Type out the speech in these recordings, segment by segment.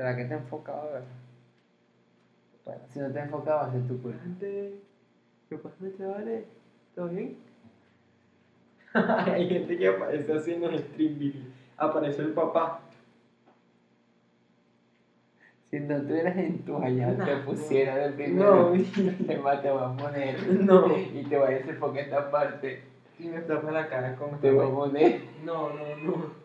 ¿Será que te enfocaba? a ver? Bueno, si no te enfocaba, es tu culpa. ¿qué pasa, chavales? ¿Todo bien? Hay gente que aparece así en los stream videos. Apareció el papá. Si no estuvieras en tu allá, te No. pusiera de primero. No, te va, te va a poner. no. Y te va a decir porque esta parte Y me tapa la cara con te va a poner. No, no, no.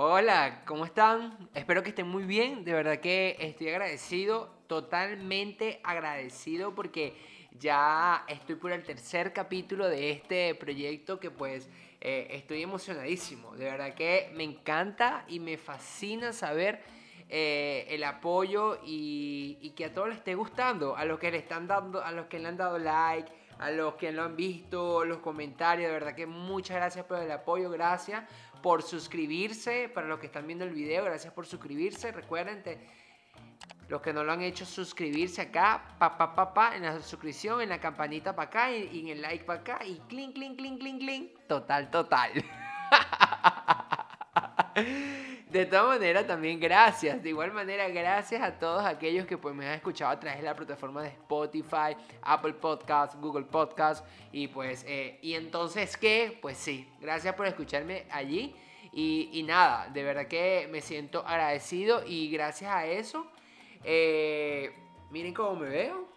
Hola, ¿cómo están? Espero que estén muy bien. De verdad que estoy agradecido, totalmente agradecido porque ya estoy por el tercer capítulo de este proyecto que pues eh, estoy emocionadísimo. De verdad que me encanta y me fascina saber eh, el apoyo y, y que a todos les esté gustando, a los que le están dando, a los que le han dado like, a los que lo han visto, los comentarios, de verdad que muchas gracias por el apoyo, gracias por suscribirse, para los que están viendo el video, gracias por suscribirse, recuerden, te- los que no lo han hecho, suscribirse acá, pa, pa, pa, pa, en la suscripción, en la campanita para acá y, y en el like para acá y clink, clink, clink, clink, clink, total, total. De todas maneras, también gracias. De igual manera, gracias a todos aquellos que pues, me han escuchado a través de la plataforma de Spotify, Apple Podcast, Google Podcast. Y pues, eh, y entonces, ¿qué? Pues sí, gracias por escucharme allí. Y, y nada, de verdad que me siento agradecido y gracias a eso, eh, miren cómo me veo.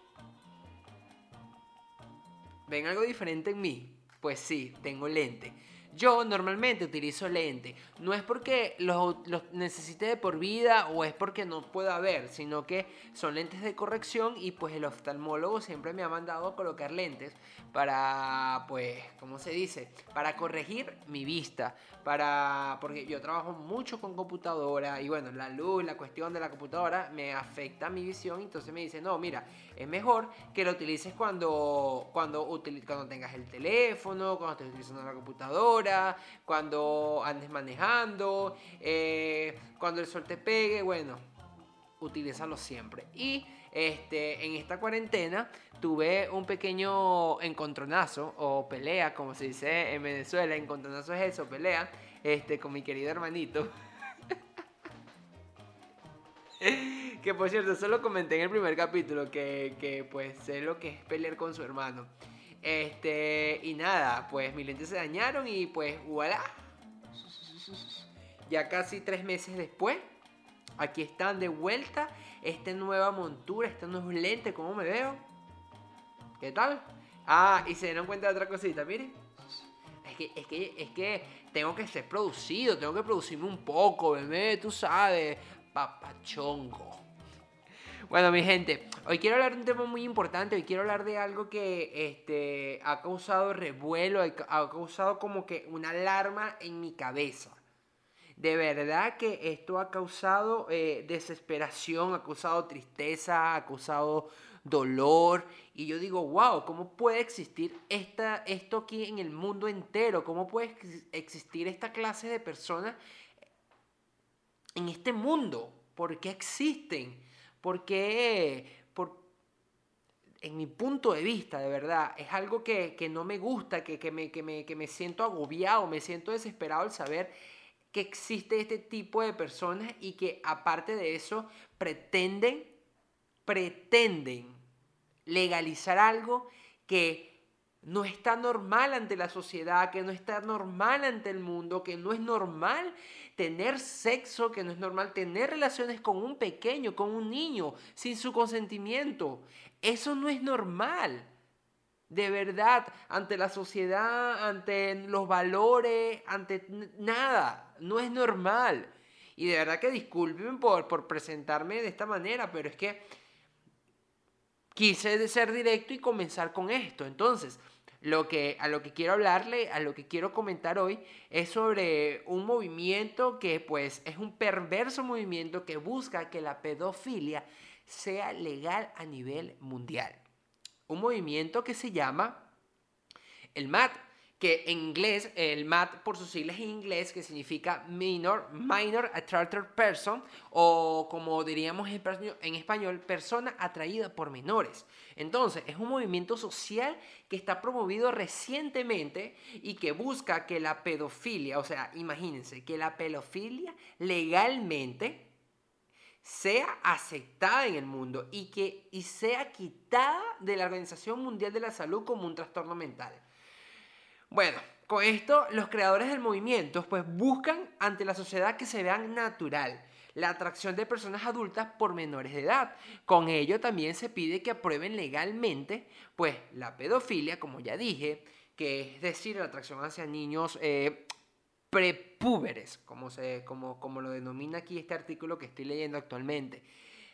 ¿Ven algo diferente en mí? Pues sí, tengo lente. Yo normalmente utilizo lente. No es porque los, los necesite de por vida o es porque no pueda ver, sino que son lentes de corrección y pues el oftalmólogo siempre me ha mandado a colocar lentes para, pues, ¿cómo se dice? Para corregir mi vista. Para, porque yo trabajo mucho con computadora y bueno, la luz, la cuestión de la computadora me afecta mi visión. Entonces me dice, no, mira, es mejor que lo utilices cuando, cuando, cuando tengas el teléfono, cuando estés utilizando la computadora, cuando andes manejando, eh, cuando el sol te pegue, bueno, utilízalo siempre. Y este, en esta cuarentena tuve un pequeño encontronazo o pelea, como se dice en Venezuela. Encontronazo es eso, pelea, este, con mi querido hermanito. que por cierto, solo comenté en el primer capítulo que, que pues sé lo que es pelear con su hermano. Este, y nada, pues mis lentes se dañaron y pues voilà. Ya casi tres meses después, aquí están de vuelta. Esta nueva montura, estos nuevos lentes, ¿cómo me veo? ¿Qué tal? Ah, y se dieron cuenta de otra cosita, miren. Es que, es que, es que tengo que ser producido, tengo que producirme un poco, bebé, tú sabes, papachongo. Bueno, mi gente, hoy quiero hablar de un tema muy importante, hoy quiero hablar de algo que este, ha causado revuelo, ha causado como que una alarma en mi cabeza. De verdad que esto ha causado eh, desesperación, ha causado tristeza, ha causado dolor. Y yo digo, wow, ¿cómo puede existir esta, esto aquí en el mundo entero? ¿Cómo puede ex- existir esta clase de personas en este mundo? ¿Por qué existen? ¿Por qué? Por, en mi punto de vista, de verdad, es algo que, que no me gusta, que, que, me, que, me, que me siento agobiado, me siento desesperado al saber que existe este tipo de personas y que aparte de eso pretenden, pretenden legalizar algo que no está normal ante la sociedad, que no está normal ante el mundo, que no es normal tener sexo, que no es normal tener relaciones con un pequeño, con un niño, sin su consentimiento. Eso no es normal. De verdad, ante la sociedad, ante los valores, ante nada, no es normal. Y de verdad que disculpen por, por presentarme de esta manera, pero es que quise ser directo y comenzar con esto. Entonces, lo que, a lo que quiero hablarle, a lo que quiero comentar hoy, es sobre un movimiento que pues es un perverso movimiento que busca que la pedofilia sea legal a nivel mundial. Un movimiento que se llama el MAT, que en inglés, el MAT por sus siglas en inglés, que significa Minor, minor Attracted Person, o como diríamos en español, persona atraída por menores. Entonces, es un movimiento social que está promovido recientemente y que busca que la pedofilia, o sea, imagínense, que la pedofilia legalmente sea aceptada en el mundo y que y sea quitada de la Organización Mundial de la Salud como un trastorno mental. Bueno, con esto los creadores del movimiento pues buscan ante la sociedad que se vean natural la atracción de personas adultas por menores de edad. Con ello también se pide que aprueben legalmente pues la pedofilia, como ya dije, que es decir, la atracción hacia niños eh, prepúberes, como, se, como, como lo denomina aquí este artículo que estoy leyendo actualmente.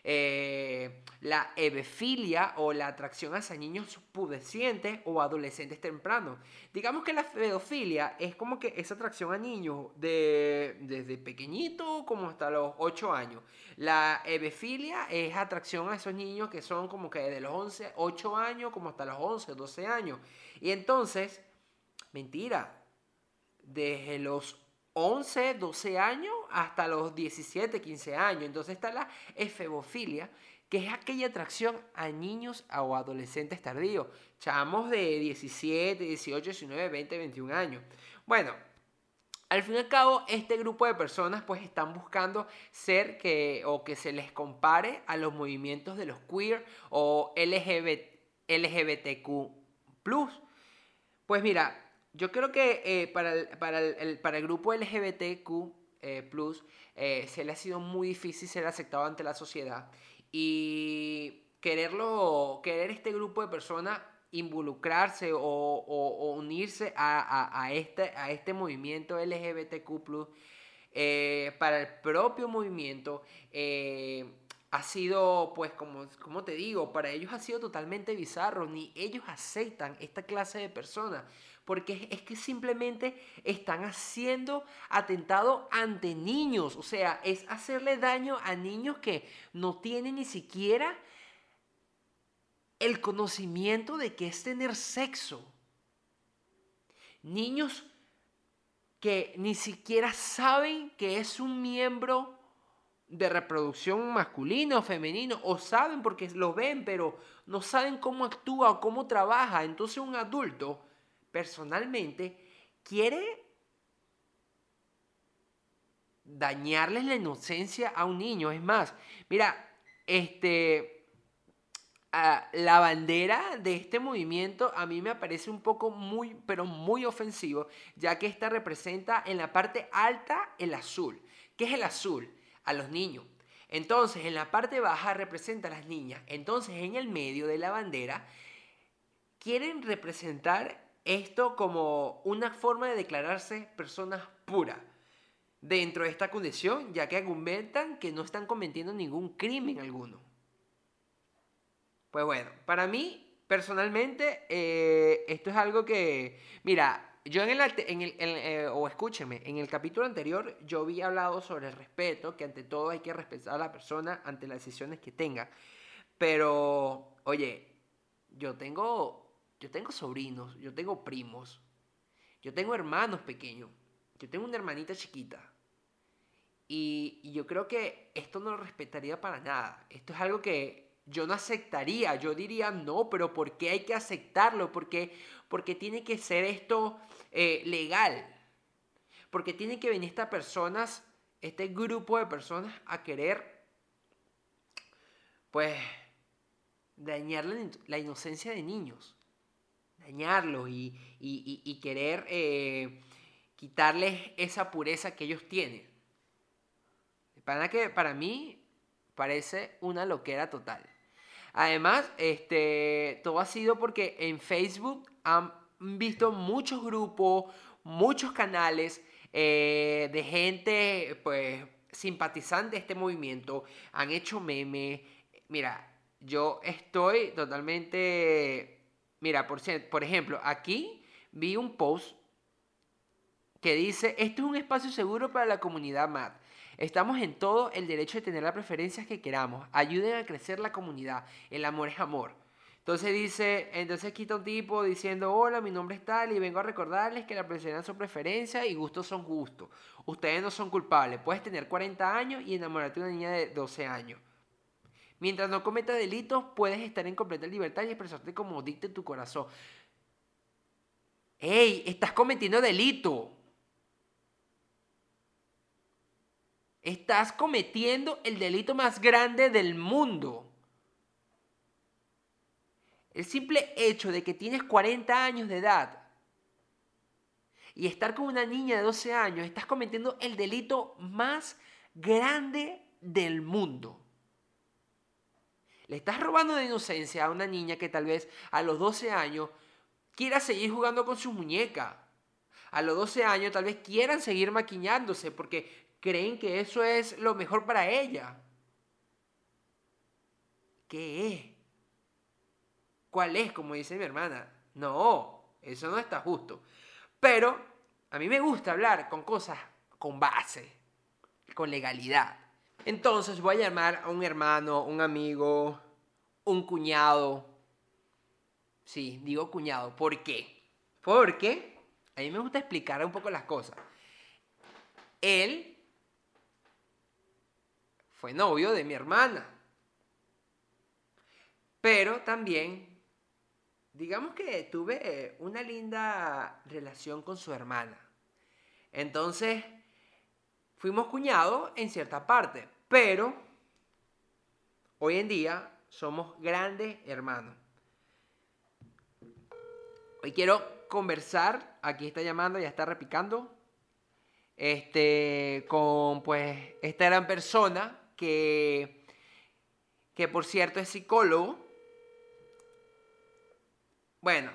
Eh, la ebefilia o la atracción hacia niños pubescentes o adolescentes tempranos. Digamos que la pedofilia es como que esa atracción a niños de, desde pequeñito como hasta los 8 años. La ebefilia es atracción a esos niños que son como que de los 11, 8 años como hasta los 11, 12 años. Y entonces, mentira, desde los 11, 12 años hasta los 17, 15 años. Entonces está la efebofilia, que es aquella atracción a niños o adolescentes tardíos. Chamos de 17, 18, 19, 20, 21 años. Bueno, al fin y al cabo, este grupo de personas pues están buscando ser que o que se les compare a los movimientos de los queer o LGBT, LGBTQ+. Pues mira, yo creo que eh, para, el, para, el, para, el, grupo LGBTQ, eh, eh, se le ha sido muy difícil ser aceptado ante la sociedad. Y quererlo, querer este grupo de personas involucrarse o, unirse a, a, a, este, a este movimiento LGBTQ, para el propio movimiento, ha sido, pues, como, como te digo, para ellos ha sido totalmente bizarro, ni ellos aceptan esta clase de personas porque es que simplemente están haciendo atentado ante niños, o sea, es hacerle daño a niños que no tienen ni siquiera el conocimiento de qué es tener sexo. Niños que ni siquiera saben que es un miembro de reproducción masculino o femenino, o saben porque lo ven, pero no saben cómo actúa o cómo trabaja. Entonces un adulto personalmente quiere dañarles la inocencia a un niño. Es más, mira, este, la bandera de este movimiento a mí me parece un poco muy, pero muy ofensivo, ya que esta representa en la parte alta el azul. ¿Qué es el azul? A los niños. Entonces, en la parte baja representa a las niñas. Entonces, en el medio de la bandera, quieren representar esto como una forma de declararse personas puras dentro de esta condición, ya que argumentan que no están cometiendo ningún crimen alguno. Pues bueno, para mí, personalmente, eh, esto es algo que, mira, yo en el, eh, o escúcheme, en el capítulo anterior yo había hablado sobre el respeto, que ante todo hay que respetar a la persona ante las decisiones que tenga. Pero, oye, yo tengo yo tengo sobrinos, yo tengo primos, yo tengo hermanos pequeños, yo tengo una hermanita chiquita. Y, yo creo que esto no lo respetaría para nada. Esto es algo que yo no aceptaría. Yo diría, no, pero ¿por qué hay que aceptarlo? Porque, porque tiene que ser esto eh, legal. Porque tiene que venir estas personas, este grupo de personas a querer, pues, dañar la inocencia de niños dañarlos y, querer eh, quitarles esa pureza que ellos tienen. Para, que, para mí parece una loquera total. Además, este, todo ha sido porque en Facebook han visto muchos grupos, muchos canales eh, de gente pues simpatizante de este movimiento, han hecho memes. Mira, yo estoy totalmente Mira, por, por ejemplo, aquí vi un post que dice, esto es un espacio seguro para la comunidad MAD. Estamos en todo el derecho de tener las preferencias que queramos. Ayuden a crecer la comunidad. El amor es amor. Entonces dice, entonces quita un tipo diciendo, hola, mi nombre es tal y vengo a recordarles que la preferencia son preferencia y gustos son gustos. Ustedes no son culpables. Puedes tener 40 años y enamorarte de una niña de 12 años. Mientras no cometas delitos, puedes estar en completa libertad y expresarte como dicte tu corazón. ¡Ey! Estás cometiendo delito. Estás cometiendo el delito más grande del mundo. El simple hecho de que tienes 40 años de edad y estar con una niña de 12 años, estás cometiendo el delito más grande del mundo. Le estás robando de inocencia a una niña que tal vez a los 12 años quiera seguir jugando con su muñeca. A los 12 años tal vez quieran seguir maquillándose porque creen que eso es lo mejor para ella. ¿Qué es? ¿Cuál es? Como dice mi hermana. No, eso no está justo. Pero a mí me gusta hablar con cosas con base, con legalidad. Entonces voy a llamar a un hermano, un amigo, un cuñado. Sí, digo cuñado. ¿Por qué? Porque a mí me gusta explicar un poco las cosas. Él fue novio de mi hermana. Pero también, digamos que tuve una linda relación con su hermana. Entonces, fuimos cuñados en cierta parte, pero hoy en día somos grandes hermanos. Hoy quiero conversar, aquí está llamando, ya está repicando, este, con pues esta gran persona que, que por cierto es psicólogo. Bueno,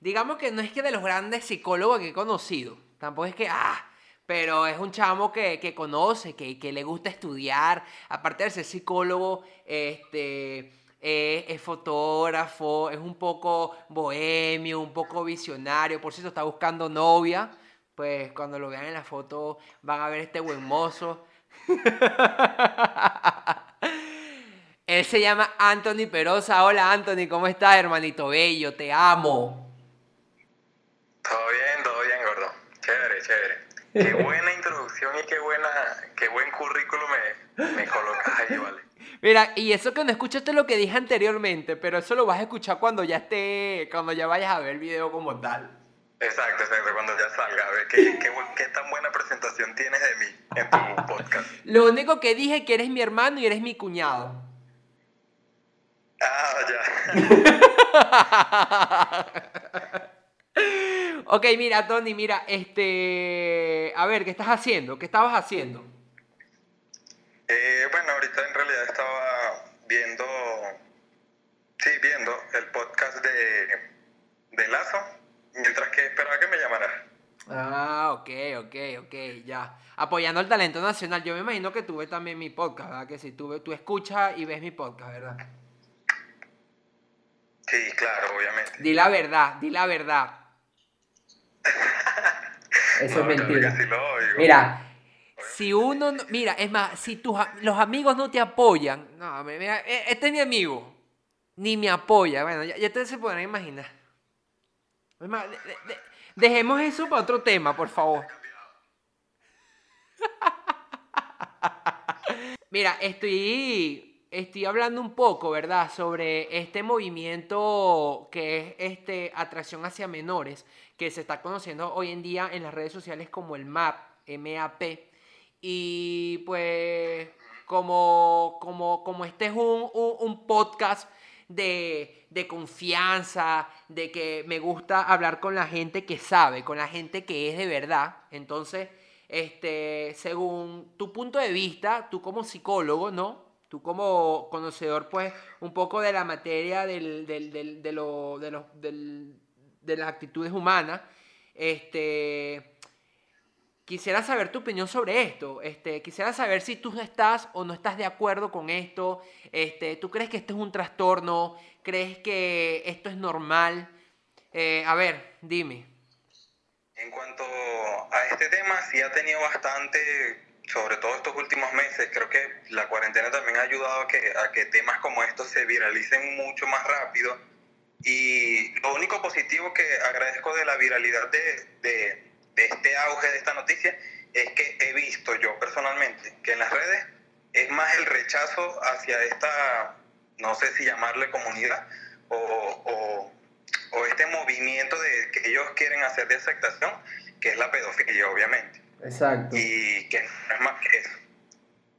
digamos que no es que de los grandes psicólogos que he conocido, tampoco es que, ah, pero es un chamo que, conoce, que, que, le gusta estudiar, aparte de ser psicólogo, este, es fotógrafo, es un poco bohemio, un poco visionario, por cierto está buscando novia, pues cuando lo vean en la foto van a ver este buen mozo Él se llama Anthony Perosa. Hola Anthony, ¿cómo estás, hermanito bello? Te amo. Todo bien, todo bien, gordo. Chévere, chévere. Qué buena introducción y qué buena, qué buen currículo me, me colocas ahí, vale. Mira, y eso que no escuchaste lo que dije anteriormente, pero eso lo vas a escuchar cuando ya esté, cuando ya vayas a ver el video como tal. Exacto, exacto, cuando ya salga. A ver qué, qué, qué, tan buena presentación tienes de mí en tu podcast. Lo único que dije es que eres mi hermano y eres mi cuñado. Ah, ya. ok, mira, Tony, mira, este. A ver, ¿qué estás haciendo? ¿Qué estabas haciendo? Eh, bueno, ahorita en realidad estaba viendo. Sí, viendo el podcast de, de Lazo mientras que esperaba que me llamara. Ah, ok, ok, ok, ya. Apoyando el talento nacional. Yo me imagino que tú ves también mi podcast, ¿verdad? Que si tú, tú escuchas y ves mi podcast, ¿verdad? Sí, claro, obviamente. Di la verdad, di la verdad. Eso es mentira. Mira, si uno, mira, es más, si tus, los amigos no te apoyan, no, mira, e, este es mi amigo, ni me apoya, bueno, ya, ya ustedes se podrán imaginar dejemos eso para otro tema, por favor. Mira, estoy, estoy hablando un poco, ¿verdad? Sobre este movimiento que es este, atracción hacia menores, que se está conociendo hoy en día en las redes sociales como el MAP, MAP. Y pues, como, como, como este es un, un podcast de, de, confianza, de que me gusta hablar con la gente que sabe, con la gente que es de verdad. Entonces, este, según tu punto de vista, tú como psicólogo, ¿no? Tú como conocedor, pues, un poco de la materia del, del, del, de, lo, de, los, de las actitudes humanas, este, Quisiera saber tu opinión sobre esto. Este, quisiera saber si tú estás o no estás de acuerdo con esto. Este, ¿Tú crees que esto es un trastorno? ¿Crees que esto es normal? Eh, a ver, dime. En cuanto a este tema, sí ha tenido bastante, sobre todo estos últimos meses. Creo que la cuarentena también ha ayudado a que, a que temas como estos se viralicen mucho más rápido Y lo único positivo que agradezco de la viralidad de, de, de este auge de esta noticia es que he visto yo personalmente que en las redes es más el rechazo hacia esta, no sé si llamarle comunidad, o, o, o este movimiento de que ellos quieren hacer de aceptación, que es la pedofilia, obviamente. Exacto. Y que no es más que eso.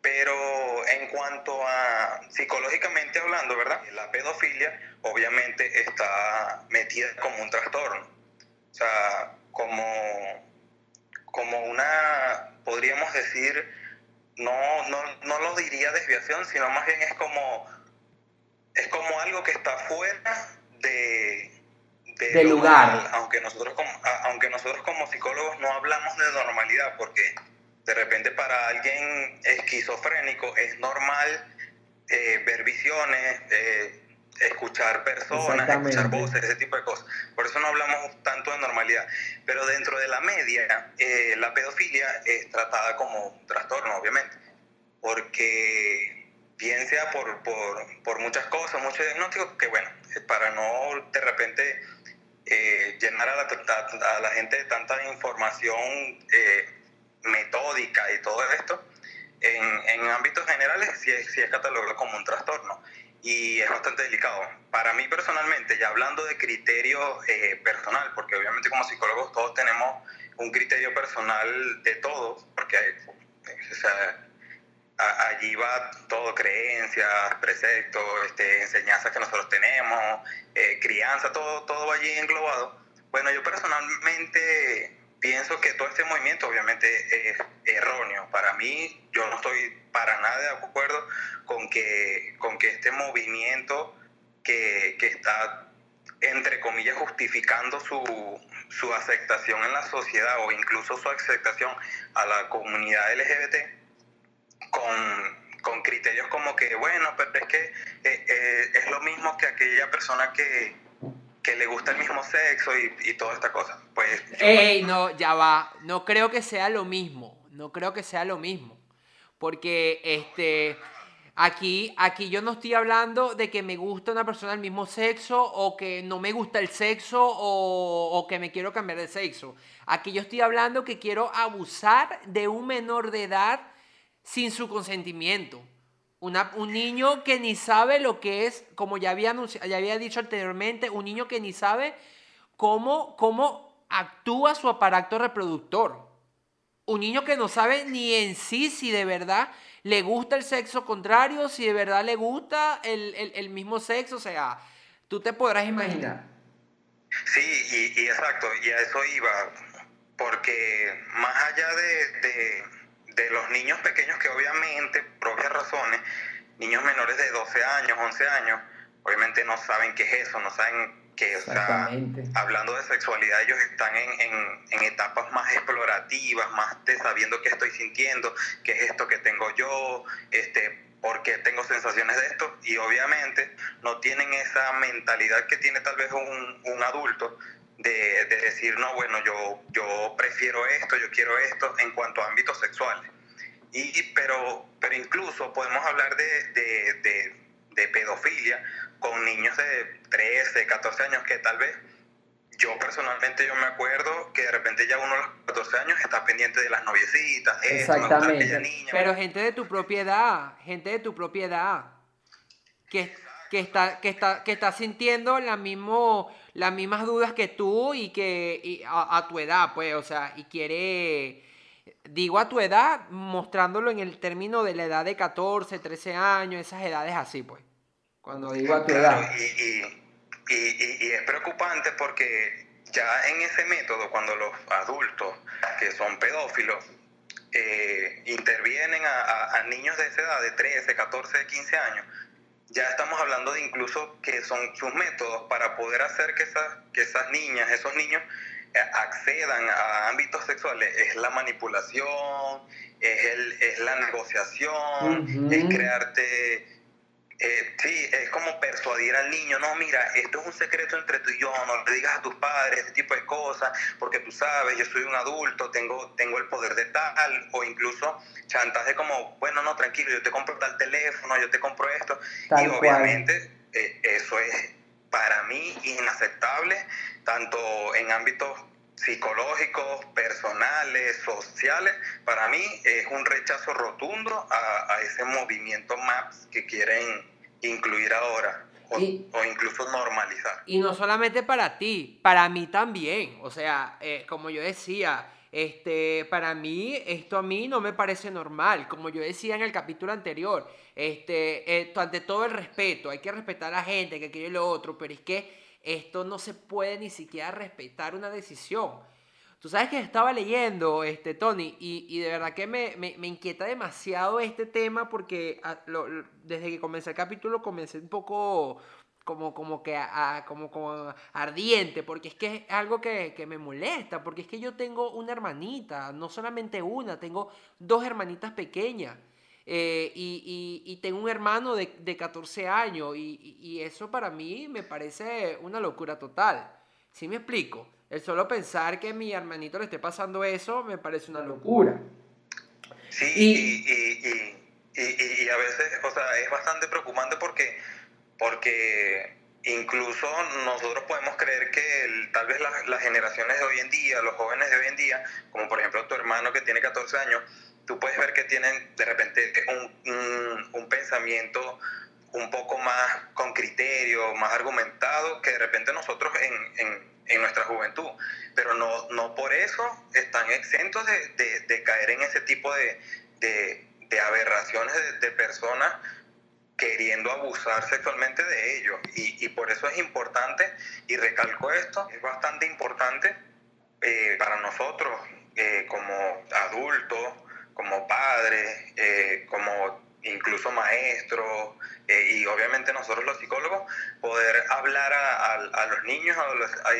Pero en cuanto a psicológicamente hablando, ¿verdad? La pedofilia obviamente está metida como un trastorno. O sea, como, como una, podríamos decir, no, no, no lo diría desviación, sino más bien es como, es como algo que está fuera de, de lugar. normal, aunque nosotros como, aunque nosotros como psicólogos no hablamos de normalidad, porque de repente para alguien esquizofrénico es normal eh, ver visiones, eh, escuchar personas, escuchar voces, ese tipo de cosas. Por eso no hablamos tanto de normalidad. Pero dentro de la media, eh, la pedofilia es tratada como un trastorno, obviamente, porque bien sea por, por, por muchas cosas, muchos diagnósticos, que bueno, eh, para no de repente eh, llenar a la, a la gente de tanta información eh, metódica y todo esto, en, ámbitos generales sí es, sí es catalogado como un trastorno y es bastante delicado. Para mí personalmente, ya hablando de criterio eh, personal, porque obviamente como psicólogos todos tenemos un criterio personal de todos, porque o allí va todo, creencias, preceptos, este, enseñanzas que nosotros tenemos, eh, crianza, todo, todo allí englobado. Bueno, yo personalmente pienso que todo este movimiento obviamente es erróneo. Para mí, yo no estoy para nada de acuerdo con que, con que este movimiento que, que está, entre comillas, justificando su, su aceptación en la sociedad o incluso su aceptación a la comunidad LGBT, con, con criterios como que, bueno, pero es que eh, eh, es lo mismo que aquella persona que, que le gusta el mismo sexo y, y toda esta cosa. Pues Ey, no, ya va. No creo que sea lo mismo. No creo que sea lo mismo. Porque este. Aquí, aquí yo no estoy hablando de que me gusta una persona del mismo sexo o que no me gusta el sexo o, o que me quiero cambiar de sexo. Aquí yo estoy hablando que quiero abusar de un menor de edad sin su consentimiento. Una- un niño que ni sabe lo que es, como ya había, ya había dicho anteriormente, un niño que ni sabe cómo, cómo actúa su aparato reproductor. Un niño que no sabe ni en sí si de verdad le gusta el sexo contrario, si de verdad le gusta el, el- mismo sexo. O sea, tú te podrás imaginar. Sí, y, exacto, y a eso iba, porque más allá de- de los niños pequeños que obviamente, por obvias razones, niños menores de 12 años, 11 años, obviamente no saben qué es eso, no saben que, o sea, hablando de sexualidad, ellos están en, en- en etapas más explorativas, más de sabiendo qué estoy sintiendo, qué es esto que tengo yo, este, por qué tengo sensaciones de esto, y obviamente no tienen esa mentalidad que tiene tal vez un, un adulto de, de decir, no, bueno, yo, yo prefiero esto, yo quiero esto en cuanto a ámbitos sexuales. Y, pero, pero incluso podemos hablar de, de, de, de pedofilia con niños de 13, 14 años que tal vez yo personalmente yo me acuerdo que de repente ya uno a los 14 años está pendiente de las noviecitas, de esto, me gusta aquella Exactamente. niña. Pero gente de tu propiedad, gente de tu propiedad, que, que, está, que, está, que está sintiendo la mismo, las mismas dudas que tú y que y a, a tu edad, pues, o sea, y quiere, digo a tu edad, mostrándolo en el término de la edad de 14, 13 años, esas edades así, pues. Cuando digo a tu Claro, edad. y, y, y, es preocupante porque ya en ese método, cuando los adultos que son pedófilos eh, intervienen a, a- a niños de esa edad, de 13, 14, 15 años, ya estamos hablando de incluso que son sus métodos para poder hacer que esas, que esas niñas, esos niños, eh, accedan a ámbitos sexuales. Es la manipulación, es, el, es la negociación, es crearte... Eh, sí, es como persuadir al niño, no, mira, esto es un secreto entre tú y yo, no le digas a tus padres ese tipo de cosas, porque tú sabes, yo soy un adulto, tengo, tengo el poder de tal, o incluso chantaje como, bueno, no, tranquilo, yo te compro tal teléfono, yo te compro esto, Tal y obviamente eh, eso es para mí inaceptable, tanto en ámbitos psicológicos, personales, sociales. Para mí es un rechazo rotundo a, a ese movimiento MAPS que quieren incluir ahora o, Y- o incluso normalizar. Y no solamente para ti, para mí también. O sea, eh, como yo decía, este, para mí, esto a mí no me parece normal. Como yo decía en el capítulo anterior, este, eh, ante todo el respeto, hay que respetar a la gente, que quiere lo otro, pero es que esto no se puede ni siquiera respetar una decisión. Tú sabes que estaba leyendo, este, Tony, y, y de verdad que me, me- me inquieta demasiado este tema porque ah, desde que comencé el capítulo comencé un poco como, como que como, como ardiente, porque es que es algo que, que me molesta, porque es que yo tengo una hermanita, no solamente una, tengo dos hermanitas pequeñas. Eh, y, y- y tengo un hermano de, de 14 años y, y- y eso para mí me parece una locura total. ¿Sí me explico? El solo pensar que a mi hermanito le esté pasando eso me parece una locura. Sí, Y- a veces, o sea, es bastante preocupante porque, porque incluso nosotros podemos creer que el- tal vez las, las generaciones de hoy en día, los jóvenes de hoy en día, como por ejemplo tu hermano que tiene 14 años, tú puedes ver que tienen de repente un, un, pensamiento un poco más con criterio, más argumentado que de repente nosotros en, en, en nuestra juventud. Pero no, no por eso están exentos de, de, de caer en ese tipo de, de, aberraciones de, de personas queriendo abusar sexualmente de ellos. Y, y por eso es importante, y recalco esto, es bastante importante eh, para nosotros eh, como adultos, como padres, eh, como incluso maestros, eh, y obviamente nosotros los psicólogos, poder hablar a, los niños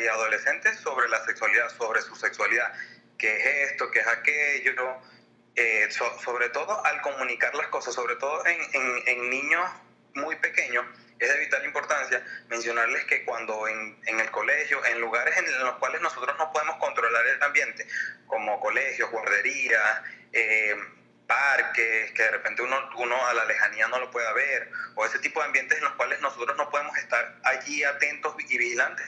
y adolescentes sobre la sexualidad, sobre su sexualidad, qué es esto, qué es aquello, eh, so- sobre todo al comunicar las cosas, sobre todo en, en- en niños muy pequeños, es de vital importancia mencionarles que cuando en, en el colegio, en lugares en los cuales nosotros no podemos controlar el ambiente, como colegios, guarderías, eh, parques, que de repente uno, uno a la lejanía no lo pueda ver, o ese tipo de ambientes en los cuales nosotros no podemos estar allí atentos y vigilantes,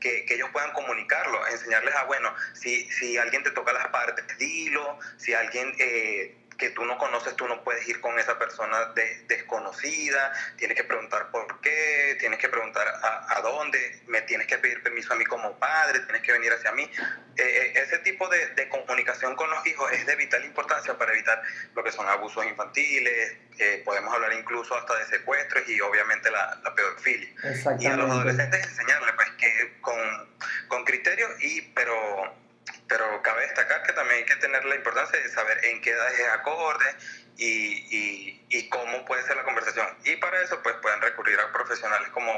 que, que ellos puedan comunicarlo, enseñarles a, bueno, si, si alguien te toca las partes, dilo, si alguien eh, que tú no conoces, tú no puedes ir con esa persona de- desconocida, tienes que preguntar por qué, tienes que preguntar a, a dónde, me tienes que pedir permiso a mí como padre, tienes que venir hacia mí. Eh, eh, ese tipo de, de comunicación con los hijos es de vital importancia para evitar lo que son abusos infantiles, eh, podemos hablar incluso hasta de secuestros y obviamente la, la pedofilia y a los adolescentes enseñarles pues que con, con criterio y pero pero cabe destacar que también hay que tener la importancia de saber en qué edad es acorde y, y, y cómo puede ser la conversación. Y para eso pues pueden recurrir a profesionales como,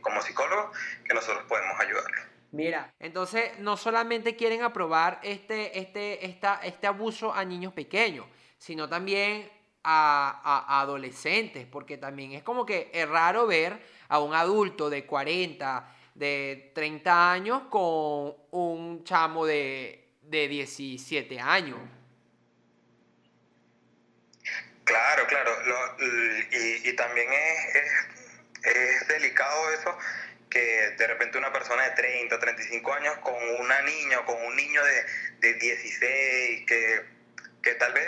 como psicólogos que nosotros podemos ayudarlos Mira, entonces no solamente quieren aprobar este, este, esta, este abuso a niños pequeños, sino también a, a- a adolescentes, porque también es como que es raro ver a un adulto de 40, de 30 años con un chamo de, de 17 años. Claro, claro. Lo- y, y también es, es, es delicado eso que de repente una persona de 30, 35 años con una niña o con un niño de, de 16 que, que tal vez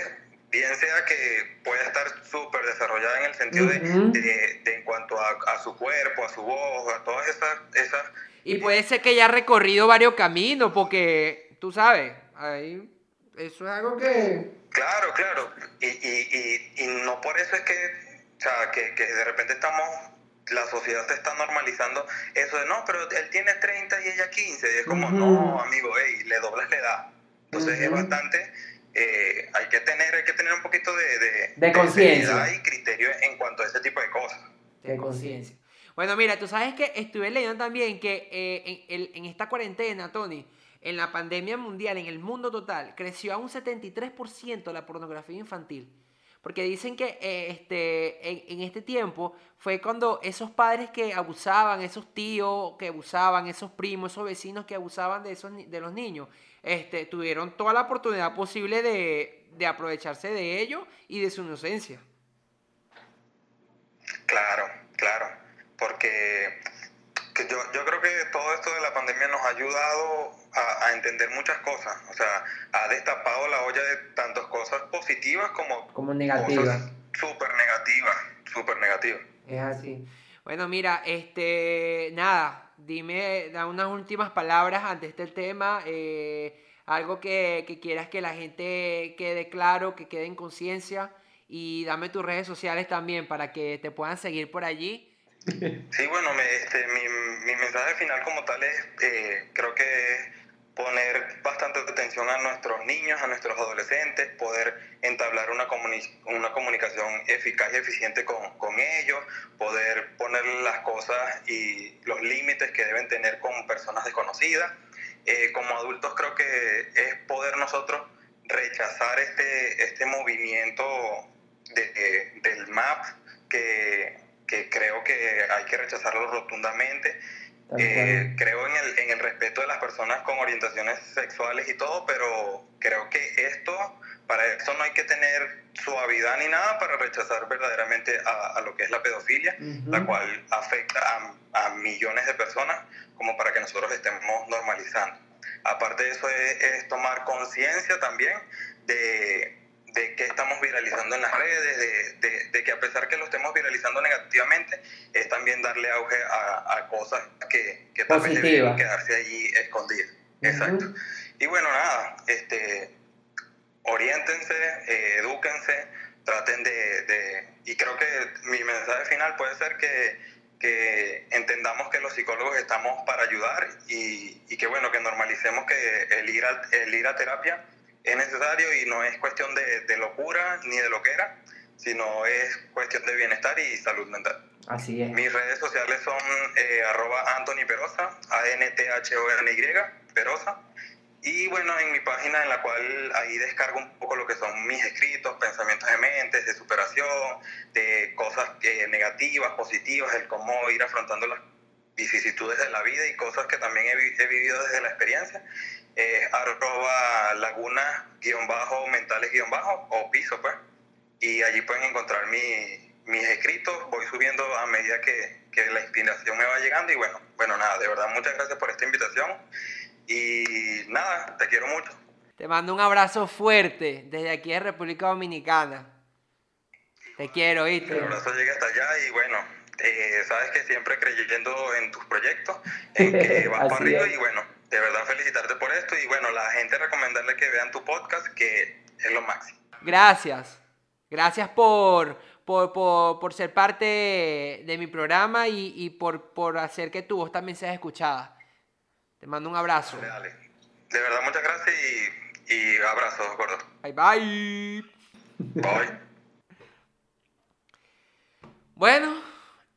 bien sea que pueda estar súper desarrollada en el sentido de- Ujú. de, de en cuanto a, a su cuerpo, a su voz, a todas esas... esas Y puede ser que ya ha recorrido varios caminos, porque tú sabes, ahí, eso es algo que... Claro, claro. Y, y, y, y no por eso es que, o sea, que, que de repente estamos, la sociedad se está normalizando eso de, no, pero él tiene 30 y ella 15. Y es como, Ujú. no, amigo, hey, le doblas la edad. Entonces es Ujú. bastante, eh, hay que tener hay que tener un poquito de, de, De conciencia. y criterio en cuanto a ese tipo de cosas. de conciencia. Bueno, mira, tú sabes que estuve leyendo también que eh, en, esta cuarentena, Tony, en la pandemia mundial, en el mundo total, creció a un 73% la pornografía infantil. Porque dicen que eh, este, en, en este tiempo fue cuando esos padres que abusaban, esos tíos que abusaban, esos primos, esos vecinos que abusaban de, esos, de los niños, este, tuvieron toda la oportunidad posible de, de aprovecharse de ellos y de su inocencia. Claro, claro, porque que yo, yo creo que todo esto de la pandemia nos ha ayudado a, a entender muchas cosas. O sea, ha destapado la olla de tantas cosas positivas como Como negativa. cosas súper negativas, súper negativas. Es así. Bueno, mira, este, nada, dime, da unas últimas palabras ante este tema, eh, algo que, que quieras que la gente quede claro, que quede en conciencia, y dame tus redes sociales también para que te puedan seguir por allí. Sí, bueno, este, mi, mensaje final como tal es, eh, creo que poner bastante atención a nuestros niños, a nuestros adolescentes, poder entablar una, comuni- una comunicación eficaz y eficiente con, con ellos, poder poner las cosas y los límites que deben tener con personas desconocidas. Eh, como adultos creo que es poder nosotros rechazar este, este movimiento de- del MAP que, que creo que hay que rechazarlo rotundamente. Eh, creo en el, en el respeto de las personas con orientaciones sexuales y todo, pero creo que esto, para esto no hay que tener suavidad ni nada para rechazar verdaderamente a, a lo que es la pedofilia, la cual afecta a, a millones de personas, como para que nosotros estemos normalizando. Aparte de eso es, es tomar conciencia también de, de qué estamos viralizando en las redes, de, de- de que a pesar que lo estemos viralizando negativamente, es también darle auge a, a cosas que, que tal vez deberían quedarse allí escondidas. Exacto. Y bueno, nada, este, oriéntense, eh, edúquense, traten de, de- Y creo que mi mensaje final puede ser que, que entendamos que los psicólogos estamos para ayudar y, y que bueno, que normalicemos que el ir, a, el ir a terapia es necesario y no es cuestión de, de locura ni de loquera, sino es cuestión de bienestar y salud mental. Así es. Mis redes sociales son eh, arroba Anthony Perosa, A-N-T-H-O-N-Y, Perosa. Y bueno, en mi página en la cual ahí descargo un poco lo que son mis escritos, pensamientos de mentes, de superación, de cosas eh, negativas, positivas, el cómo ir afrontando las vicisitudes de la vida y cosas que también he, he vivido desde la experiencia. Es arroba laguna guion bajo mentales guion bajo o piso pues. Y allí pueden encontrar mi- mis escritos, voy subiendo a medida que, que la inspiración me va llegando y bueno, bueno nada, de verdad muchas gracias por esta invitación y nada, te quiero mucho. Te mando un abrazo fuerte desde aquí de República Dominicana. Te quiero, ¿viste? el abrazo llegue hasta allá y bueno, eh, sabes que siempre creyendo en tus proyectos, en que vas para arriba es. y bueno, de verdad felicitarte por esto y bueno, la gente recomendarle que vean tu podcast que es lo máximo. Gracias. Gracias por, por, por, por ser parte de mi programa y, y por, por hacer que tu voz también sea escuchada. Te mando un abrazo. Dale, dale. De verdad muchas gracias y, y abrazos, gordo. Bye bye. Bye. Bueno,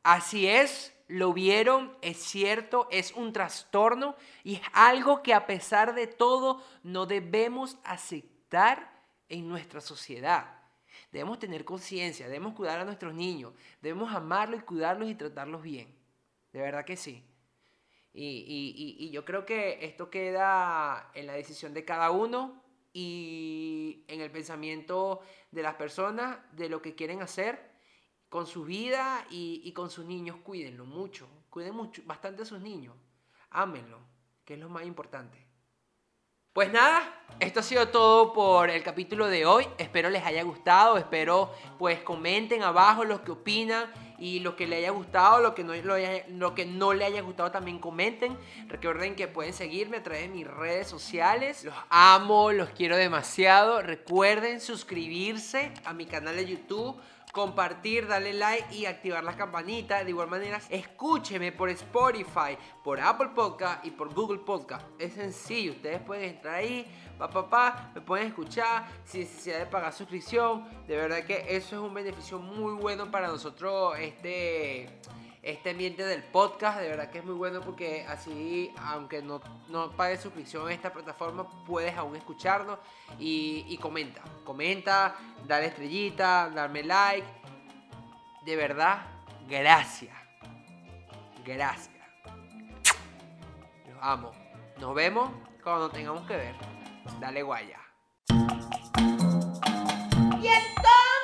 así es, lo vieron, es cierto, es un trastorno y es algo que a pesar de todo no debemos aceptar en nuestra sociedad. Debemos tener conciencia, debemos cuidar a nuestros niños, debemos amarlos y cuidarlos y tratarlos bien. De verdad que sí. Y, y- y- y yo creo que esto queda en la decisión de cada uno y en el pensamiento de las personas de lo que quieren hacer con su vida y, con sus niños. Cuídenlo mucho, cuiden mucho, bastante a sus niños. Ámenlo, que es lo más importante. Pues nada, esto ha sido todo por el capítulo de hoy. Espero les haya gustado. Espero pues comenten abajo lo que opinan y lo que le haya gustado, lo que no, lo, lo que no le haya gustado también comenten. Recuerden que pueden seguirme a través de mis redes sociales. Los amo, los quiero demasiado. Recuerden suscribirse a mi canal de YouTube compartir, darle like y activar las campanitas. De igual manera, escúcheme por Spotify, por Apple Podcast y por Google Podcast. Es sencillo, ustedes pueden entrar ahí, pa, pa, pa, me pueden escuchar sin necesidad de pagar suscripción. De verdad que eso es un beneficio muy bueno para nosotros, este este ambiente del podcast, de verdad que es muy bueno porque así, aunque no, no pagues suscripción a esta plataforma, puedes aún escucharnos y, y comenta, comenta, dale estrellita, darme like. De verdad, gracias. Gracias. Los amo. Nos vemos cuando tengamos que ver. Dale guaya. Y entonces...